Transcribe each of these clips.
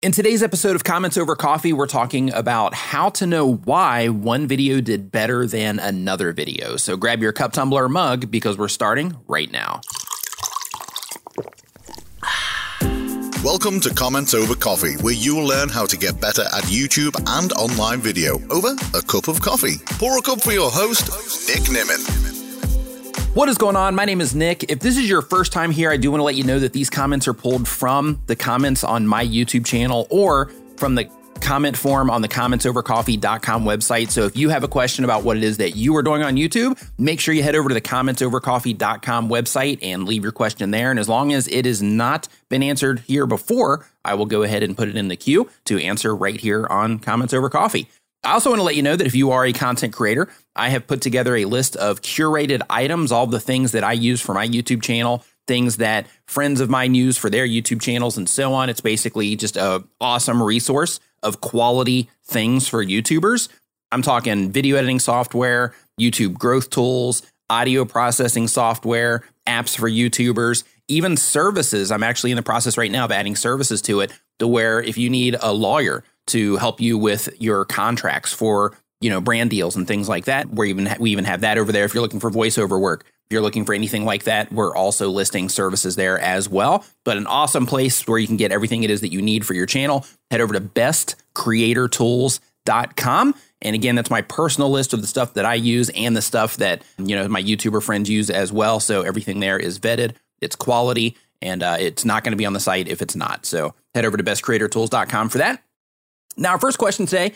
In today's episode of Comments Over Coffee, we're talking about how to know why one video did better than another video. So grab your cup, tumbler, or mug because we're starting right now. Welcome to Comments Over Coffee, where you'll learn how to get better at YouTube and online video over a cup of coffee. Pour a cup for your host, Nick Nimmin. What is going on? My name is Nick. If this is your first time here, I do want to let you know that these comments are pulled from the comments on my YouTube channel or from the comment form on the commentsovercoffee.com website. So if you have a question about what it is that you are doing on YouTube, make sure you head over to the commentsovercoffee.com website and leave your question there. And as long as it has not been answered here before, I will go ahead and put it in the queue to answer right here on Comments Over Coffee. I also want to let you know that if you are a content creator, I have put together a list of curated items, all the things that I use for my YouTube channel, things that friends of mine use for their YouTube channels, and so on. It's basically just a awesome resource of quality things for YouTubers. I'm talking video editing software, YouTube growth tools, audio processing software, apps for YouTubers, even services. I'm actually in the process right now of adding services to it to where if you need a lawyer to help you with your contracts for you know brand deals and things like that. We even we even have that over there. If you're looking for voiceover work, if you're looking for anything like that, we're also listing services there as well. But an awesome place where you can get everything it is that you need for your channel. Head over to bestcreatortools.com. And again, that's my personal list of the stuff that I use and the stuff that you know my YouTuber friends use as well. So everything there is vetted, it's quality, and uh, it's not going to be on the site if it's not. So head over to bestcreatortools.com for that. Now, our first question today,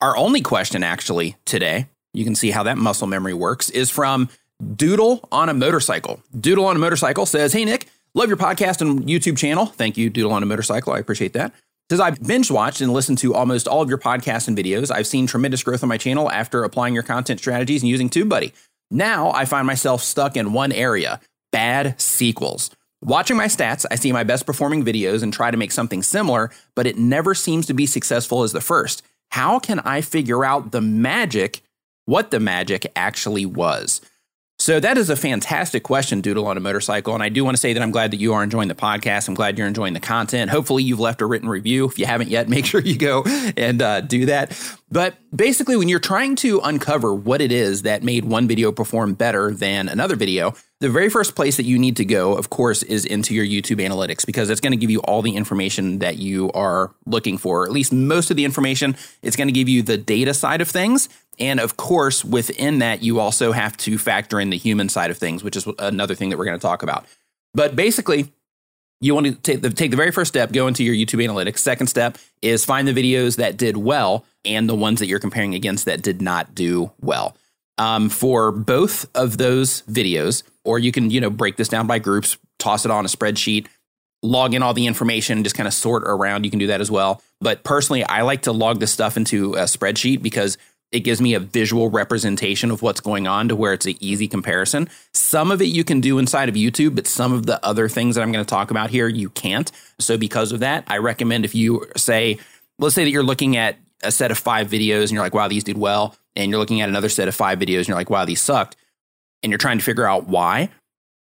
our only question actually today, you can see how that muscle memory works, is from Doodle on a Motorcycle. Doodle on a Motorcycle says, Hey, Nick, love your podcast and YouTube channel. Thank you, Doodle on a Motorcycle. I appreciate that. Says, I've binge watched and listened to almost all of your podcasts and videos. I've seen tremendous growth on my channel after applying your content strategies and using TubeBuddy. Now I find myself stuck in one area bad sequels. Watching my stats, I see my best performing videos and try to make something similar, but it never seems to be successful as the first. How can I figure out the magic, what the magic actually was? So that is a fantastic question, Doodle on a motorcycle. And I do want to say that I'm glad that you are enjoying the podcast. I'm glad you're enjoying the content. Hopefully, you've left a written review. If you haven't yet, make sure you go and uh, do that. But basically, when you're trying to uncover what it is that made one video perform better than another video, the very first place that you need to go, of course, is into your YouTube analytics because it's going to give you all the information that you are looking for, at least most of the information. It's going to give you the data side of things. And of course, within that, you also have to factor in the human side of things, which is another thing that we're going to talk about. But basically, you want to take the, take the very first step, go into your YouTube analytics. Second step is find the videos that did well and the ones that you're comparing against that did not do well. Um, for both of those videos, or you can you know break this down by groups, toss it on a spreadsheet, log in all the information, and just kind of sort around. You can do that as well. But personally, I like to log this stuff into a spreadsheet because it gives me a visual representation of what's going on to where it's an easy comparison. Some of it you can do inside of YouTube, but some of the other things that I'm going to talk about here, you can't. So, because of that, I recommend if you say, let's say that you're looking at a set of five videos and you're like, wow, these did well. And you're looking at another set of five videos and you're like, wow, these sucked. And you're trying to figure out why,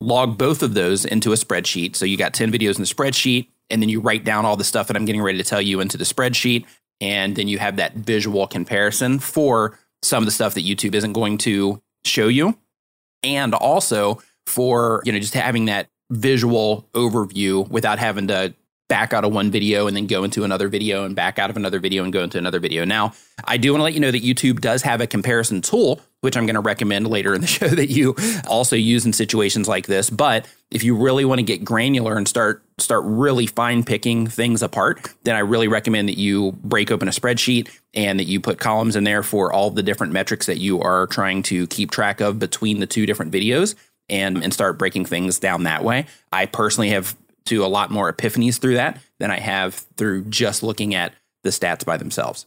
log both of those into a spreadsheet. So, you got 10 videos in the spreadsheet. And then you write down all the stuff that I'm getting ready to tell you into the spreadsheet and then you have that visual comparison for some of the stuff that YouTube isn't going to show you and also for you know just having that visual overview without having to back out of one video and then go into another video and back out of another video and go into another video. Now, I do want to let you know that YouTube does have a comparison tool, which I'm going to recommend later in the show that you also use in situations like this. But if you really want to get granular and start start really fine picking things apart, then I really recommend that you break open a spreadsheet and that you put columns in there for all the different metrics that you are trying to keep track of between the two different videos and and start breaking things down that way. I personally have to a lot more epiphanies through that than I have through just looking at the stats by themselves.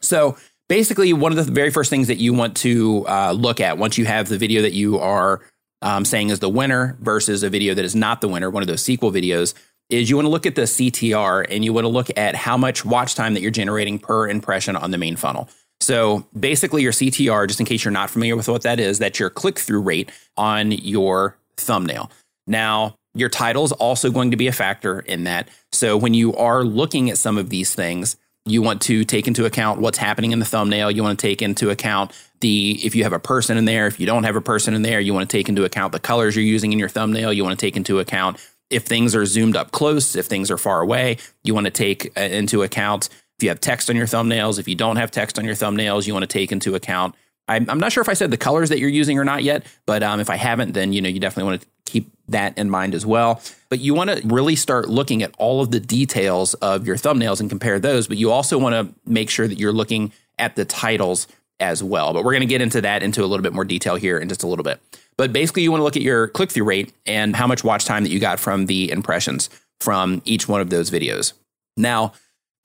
So basically, one of the very first things that you want to uh, look at once you have the video that you are um, saying is the winner versus a video that is not the winner, one of those sequel videos, is you want to look at the CTR and you want to look at how much watch time that you're generating per impression on the main funnel. So basically, your CTR, just in case you're not familiar with what that is, that's your click through rate on your thumbnail. Now, Your title is also going to be a factor in that. So when you are looking at some of these things, you want to take into account what's happening in the thumbnail. You want to take into account the if you have a person in there, if you don't have a person in there, you want to take into account the colors you're using in your thumbnail. You want to take into account if things are zoomed up close, if things are far away. You want to take uh, into account if you have text on your thumbnails, if you don't have text on your thumbnails, you want to take into account. I'm, I'm not sure if I said the colors that you're using or not yet, but um, if I haven't, then you know you definitely want to keep that in mind as well. But you want to really start looking at all of the details of your thumbnails and compare those. But you also want to make sure that you're looking at the titles as well. But we're going to get into that into a little bit more detail here in just a little bit. But basically, you want to look at your click through rate and how much watch time that you got from the impressions from each one of those videos. Now,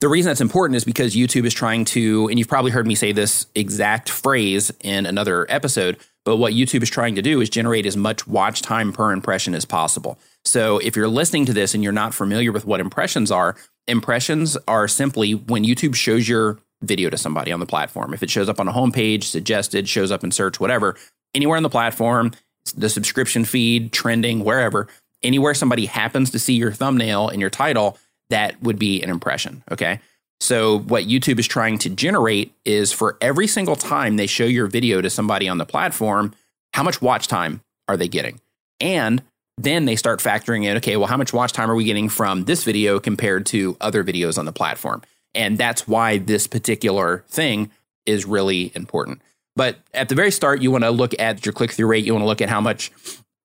the reason that's important is because YouTube is trying to, and you've probably heard me say this exact phrase in another episode, but what YouTube is trying to do is generate as much watch time per impression as possible. So if you're listening to this and you're not familiar with what impressions are, impressions are simply when YouTube shows your video to somebody on the platform. If it shows up on a homepage, suggested, shows up in search, whatever, anywhere on the platform, the subscription feed, trending, wherever, anywhere somebody happens to see your thumbnail and your title, that would be an impression. Okay. So, what YouTube is trying to generate is for every single time they show your video to somebody on the platform, how much watch time are they getting? And then they start factoring in, okay, well, how much watch time are we getting from this video compared to other videos on the platform? And that's why this particular thing is really important. But at the very start, you want to look at your click through rate. You want to look at how much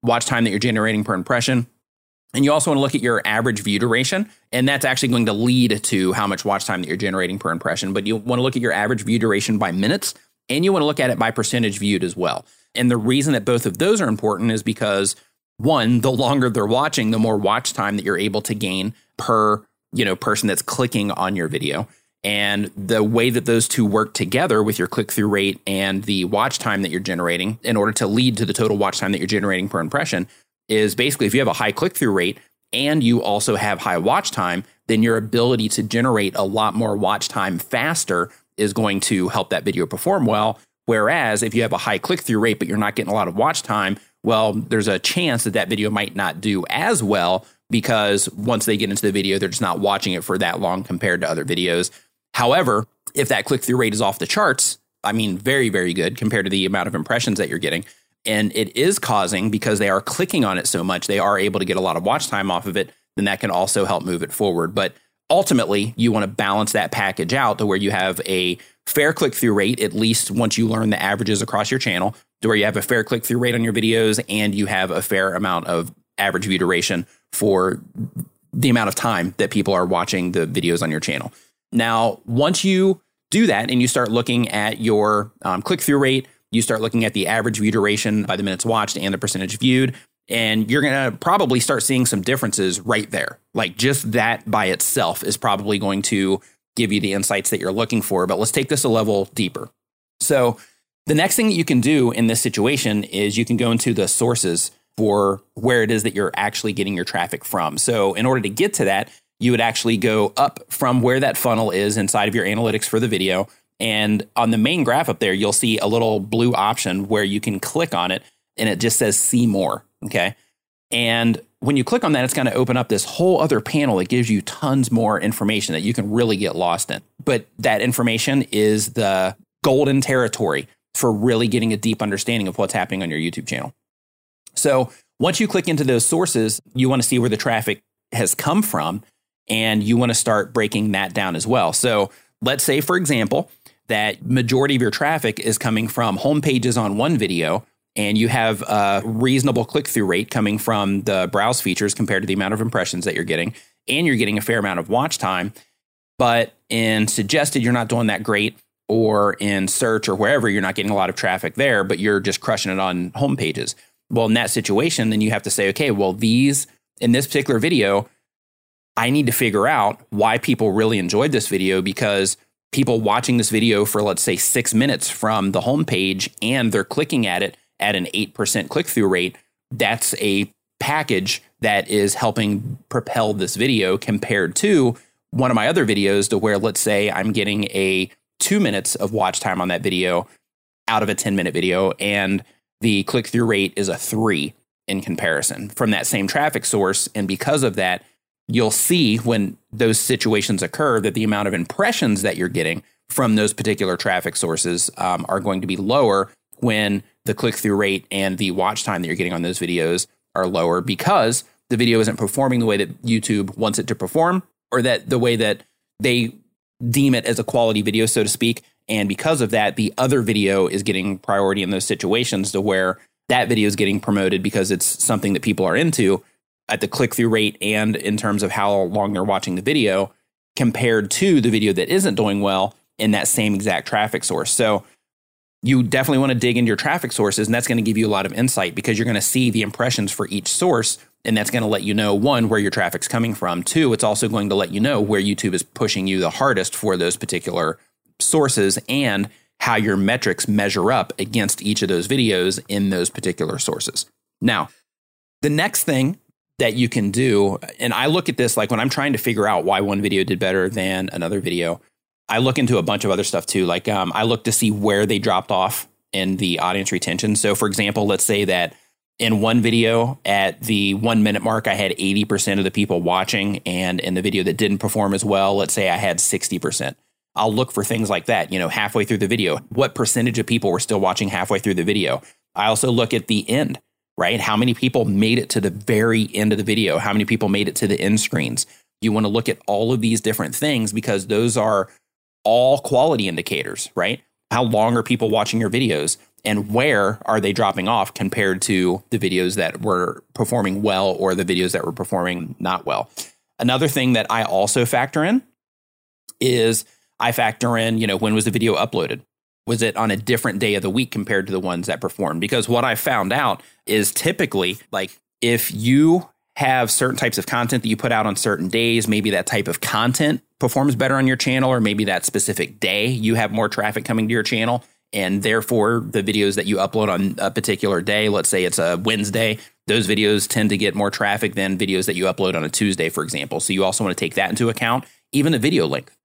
watch time that you're generating per impression. And you also want to look at your average view duration, and that's actually going to lead to how much watch time that you're generating per impression. But you want to look at your average view duration by minutes, and you want to look at it by percentage viewed as well. And the reason that both of those are important is because one, the longer they're watching, the more watch time that you're able to gain per, you know, person that's clicking on your video. And the way that those two work together with your click through rate and the watch time that you're generating in order to lead to the total watch time that you're generating per impression is basically if you have a high click through rate and you also have high watch time, then your ability to generate a lot more watch time faster is going to help that video perform well. Whereas if you have a high click through rate, but you're not getting a lot of watch time, well, there's a chance that that video might not do as well because once they get into the video, they're just not watching it for that long compared to other videos. However, if that click through rate is off the charts, I mean, very, very good compared to the amount of impressions that you're getting, and it is causing because they are clicking on it so much, they are able to get a lot of watch time off of it, then that can also help move it forward. But ultimately, you want to balance that package out to where you have a fair click through rate, at least once you learn the averages across your channel, to where you have a fair click through rate on your videos and you have a fair amount of average view duration for the amount of time that people are watching the videos on your channel. Now, once you do that and you start looking at your um, click through rate, you start looking at the average view duration by the minutes watched and the percentage viewed. And you're going to probably start seeing some differences right there. Like just that by itself is probably going to give you the insights that you're looking for. But let's take this a level deeper. So, the next thing that you can do in this situation is you can go into the sources for where it is that you're actually getting your traffic from. So, in order to get to that, you would actually go up from where that funnel is inside of your analytics for the video and on the main graph up there, you'll see a little blue option where you can click on it and it just says see more. Okay. And when you click on that, it's going to open up this whole other panel that gives you tons more information that you can really get lost in. But that information is the golden territory for really getting a deep understanding of what's happening on your YouTube channel. So once you click into those sources, you want to see where the traffic has come from and you want to start breaking that down as well. So let's say, for example, that majority of your traffic is coming from home pages on one video and you have a reasonable click through rate coming from the browse features compared to the amount of impressions that you're getting, and you're getting a fair amount of watch time. But in suggested, you're not doing that great, or in search or wherever, you're not getting a lot of traffic there, but you're just crushing it on home pages. Well, in that situation, then you have to say, okay, well, these in this particular video, I need to figure out why people really enjoyed this video because people watching this video for, let's say, six minutes from the homepage and they're clicking at it at an 8% click through rate, that's a package that is helping propel this video compared to one of my other videos to where, let's say, I'm getting a two minutes of watch time on that video out of a 10 minute video and the click through rate is a three. in comparison from that same traffic source. And because of that, you'll see when those situations occur that the amount of impressions that you're getting from those particular traffic sources um, are going to be lower when the click through rate and the watch time that you're getting on those videos are lower because the video isn't performing the way that YouTube wants it to perform or that the way that they deem it as a quality video, so to speak. And because of that, the other video is getting priority in those situations to where that video is getting promoted because it's something that people are into at the click through rate and in terms of how long they're watching the video compared to the video that isn't doing well in that same exact traffic source. So you definitely want to dig into your traffic sources, and that's going to give you a lot of insight because you're going to see the impressions for each source. And that's going to let you know one, where your traffic's coming from. Two, it's also going to let you know where YouTube is pushing you the hardest for those particular sources and how your metrics measure up against each of those videos in those particular sources. Now, the next thing that you can do, and I look at this like when I'm trying to figure out why one video did better than another video, I look into a bunch of other stuff too. Like um, I look to see where they dropped off in the audience retention. So, for example, let's say that in one video at the one minute mark, I had 80% of the people watching. And in the video that didn't perform as well, let's say I had 60%. I'll look for things like that, you know, halfway through the video. What percentage of people were still watching halfway through the video? I also look at the end, right? How many people made it to the very end of the video? How many people made it to the end screens? You want to look at all of these different things because those are all quality indicators, right? How long are people watching your videos and where are they dropping off compared to the videos that were performing well or the videos that were performing not well? Another thing that I also factor in is I factor in, you know, when was the video uploaded? Was it on a different day of the week compared to the ones that performed? Because what I found out is typically like if you have certain types of content that you put out on certain days, maybe that type of content performs better on your channel, or maybe that specific day you have more traffic coming to your channel. And therefore, the videos that you upload on a particular day, let's say it's a Wednesday, those videos tend to get more traffic than videos that you upload on a Tuesday, for example. So you also want to take that into account, even the video length,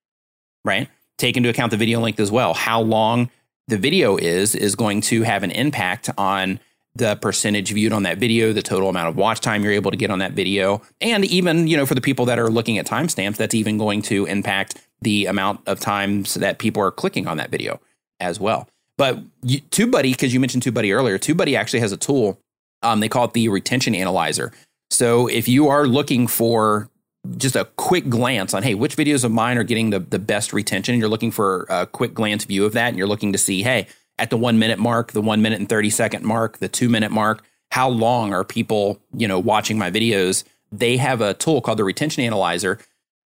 right? Take into account the video length as well. How long the video is, is going to have an impact on the percentage viewed on that video, the total amount of watch time you're able to get on that video, and even, you know, for the people that are looking at timestamps, that's even going to impact the amount of times that people are clicking on that video as well. But you, TubeBuddy, because you mentioned TubeBuddy earlier, TubeBuddy actually has a tool. Um, they call it the retention analyzer. So if you are looking for just a quick glance on, hey, which videos of mine are getting the, the best retention, you're looking for a quick glance view of that, and you're looking to see, hey, at the one minute mark, the one minute and 30 second mark, the two minute mark, how long are people, you know, watching my videos? They have a tool called the retention analyzer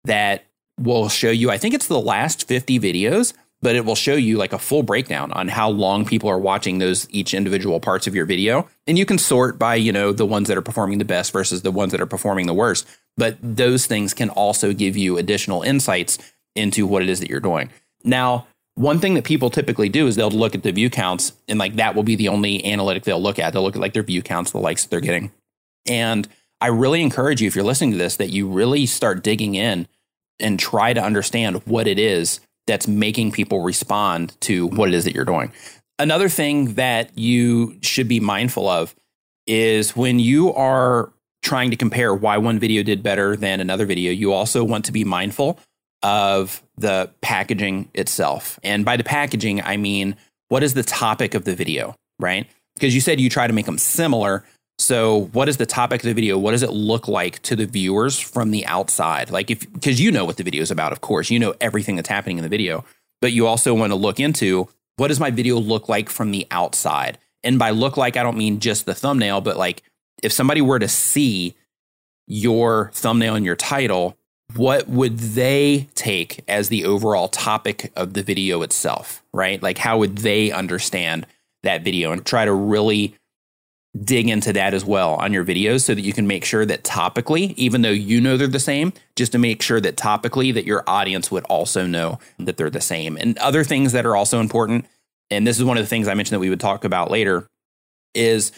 that will show you, I think it's the last 50 videos, but it will show you like a full breakdown on how long people are watching those each individual parts of your video. And you can sort by, you know, the ones that are performing the best versus the ones that are performing the worst. But those things can also give you additional insights into what it is that you're doing. Now, one thing that people typically do is they'll look at the view counts and like that will be the only analytic they'll look at. They'll look at like their view counts, the likes that they're getting. And I really encourage you, if you're listening to this, that you really start digging in and try to understand what it is that's making people respond to what it is that you're doing. Another thing that you should be mindful of is when you are trying to compare why one video did better than another video, you also want to be mindful of the packaging itself. And by the packaging, I mean, what is the topic of the video, right? Because you said you try to make them similar. So, what is the topic of the video? What does it look like to the viewers from the outside? Like, if because you know what the video is about, of course, you know everything that's happening in the video, but you also want to look into what does my video look like from the outside? And by look like, I don't mean just the thumbnail, but like if somebody were to see your thumbnail and your title, what would they take as the overall topic of the video itself, right? Like, how would they understand that video and try to really dig into that as well on your videos so that you can make sure that topically, even though you know they're the same, just to make sure that topically that your audience would also know that they're the same. And other things that are also important, and this is one of the things I mentioned that we would talk about later, is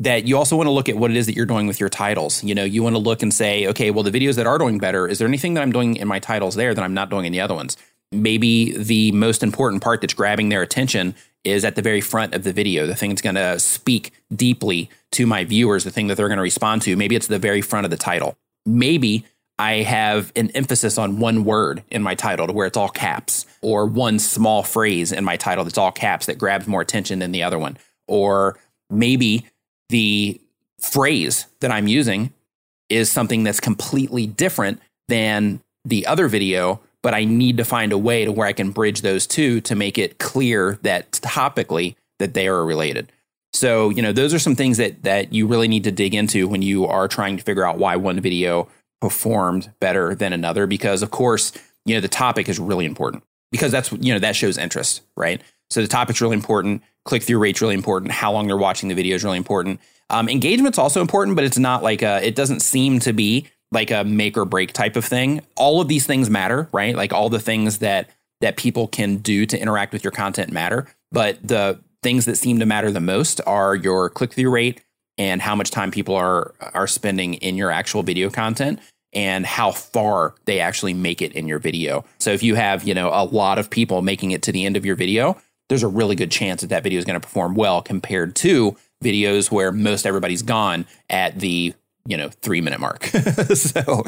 that you also want to look at what it is that you're doing with your titles. You know, you want to look and say, okay, well, the videos that are doing better, is there anything that I'm doing in my titles there that I'm not doing in the other ones? Maybe the most important part that's grabbing their attention is at the very front of the video, the thing that's going to speak deeply to my viewers, the thing that they're going to respond to. Maybe it's the very front of the title. Maybe I have an emphasis on one word in my title to where it's all caps, or one small phrase in my title that's all caps that grabs more attention than the other one. Or maybe the phrase that I'm using is something that's completely different than the other video, but I need to find a way to where I can bridge those two to make it clear that topically that they are related. So, you know, those are some things that that you really need to dig into when you are trying to figure out why one video performed better than another because of course, you know, the topic is really important because that's you know, that shows interest, right? So the topic's really important, click through rate's really important, how long they're watching the video is really important. Um, engagement's also important, but it's not like a, it doesn't seem to be like a make or break type of thing. All of these things matter, right? Like all the things that that people can do to interact with your content matter, but the things that seem to matter the most are your click through rate and how much time people are are spending in your actual video content and how far they actually make it in your video. So if you have, you know, a lot of people making it to the end of your video, there's a really good chance that that video is going to perform well compared to videos where most everybody's gone at the you know three minute mark so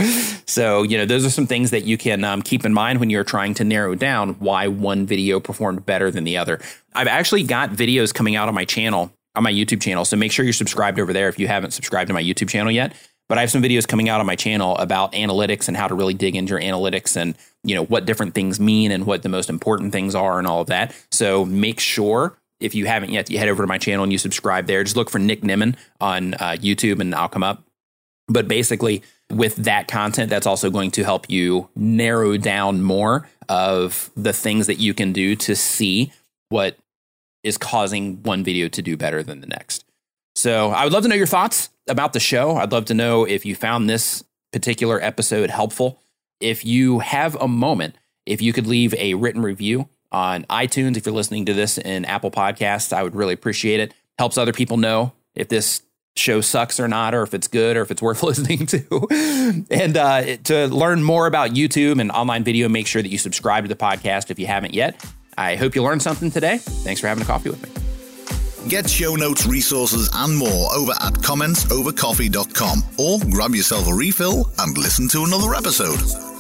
so you know those are some things that you can um, keep in mind when you're trying to narrow down why one video performed better than the other i've actually got videos coming out on my channel on my youtube channel so make sure you're subscribed over there if you haven't subscribed to my youtube channel yet but i have some videos coming out on my channel about analytics and how to really dig into your analytics and you know what different things mean and what the most important things are and all of that so make sure if you haven't yet, you head over to my channel and you subscribe there. Just look for Nick Nimmin on uh, YouTube and I'll come up. But basically, with that content, that's also going to help you narrow down more of the things that you can do to see what is causing one video to do better than the next. So I would love to know your thoughts about the show. I'd love to know if you found this particular episode helpful. If you have a moment, if you could leave a written review on iTunes. If you're listening to this in Apple Podcasts, I would really appreciate it. Helps other people know if this show sucks or not, or if it's good, or if it's worth listening to. and uh, to learn more about YouTube and online video, make sure that you subscribe to the podcast if you haven't yet. I hope you learned something today. Thanks for having a coffee with me. Get show notes, resources, and more over at commentsovercoffee.com or grab yourself a refill and listen to another episode.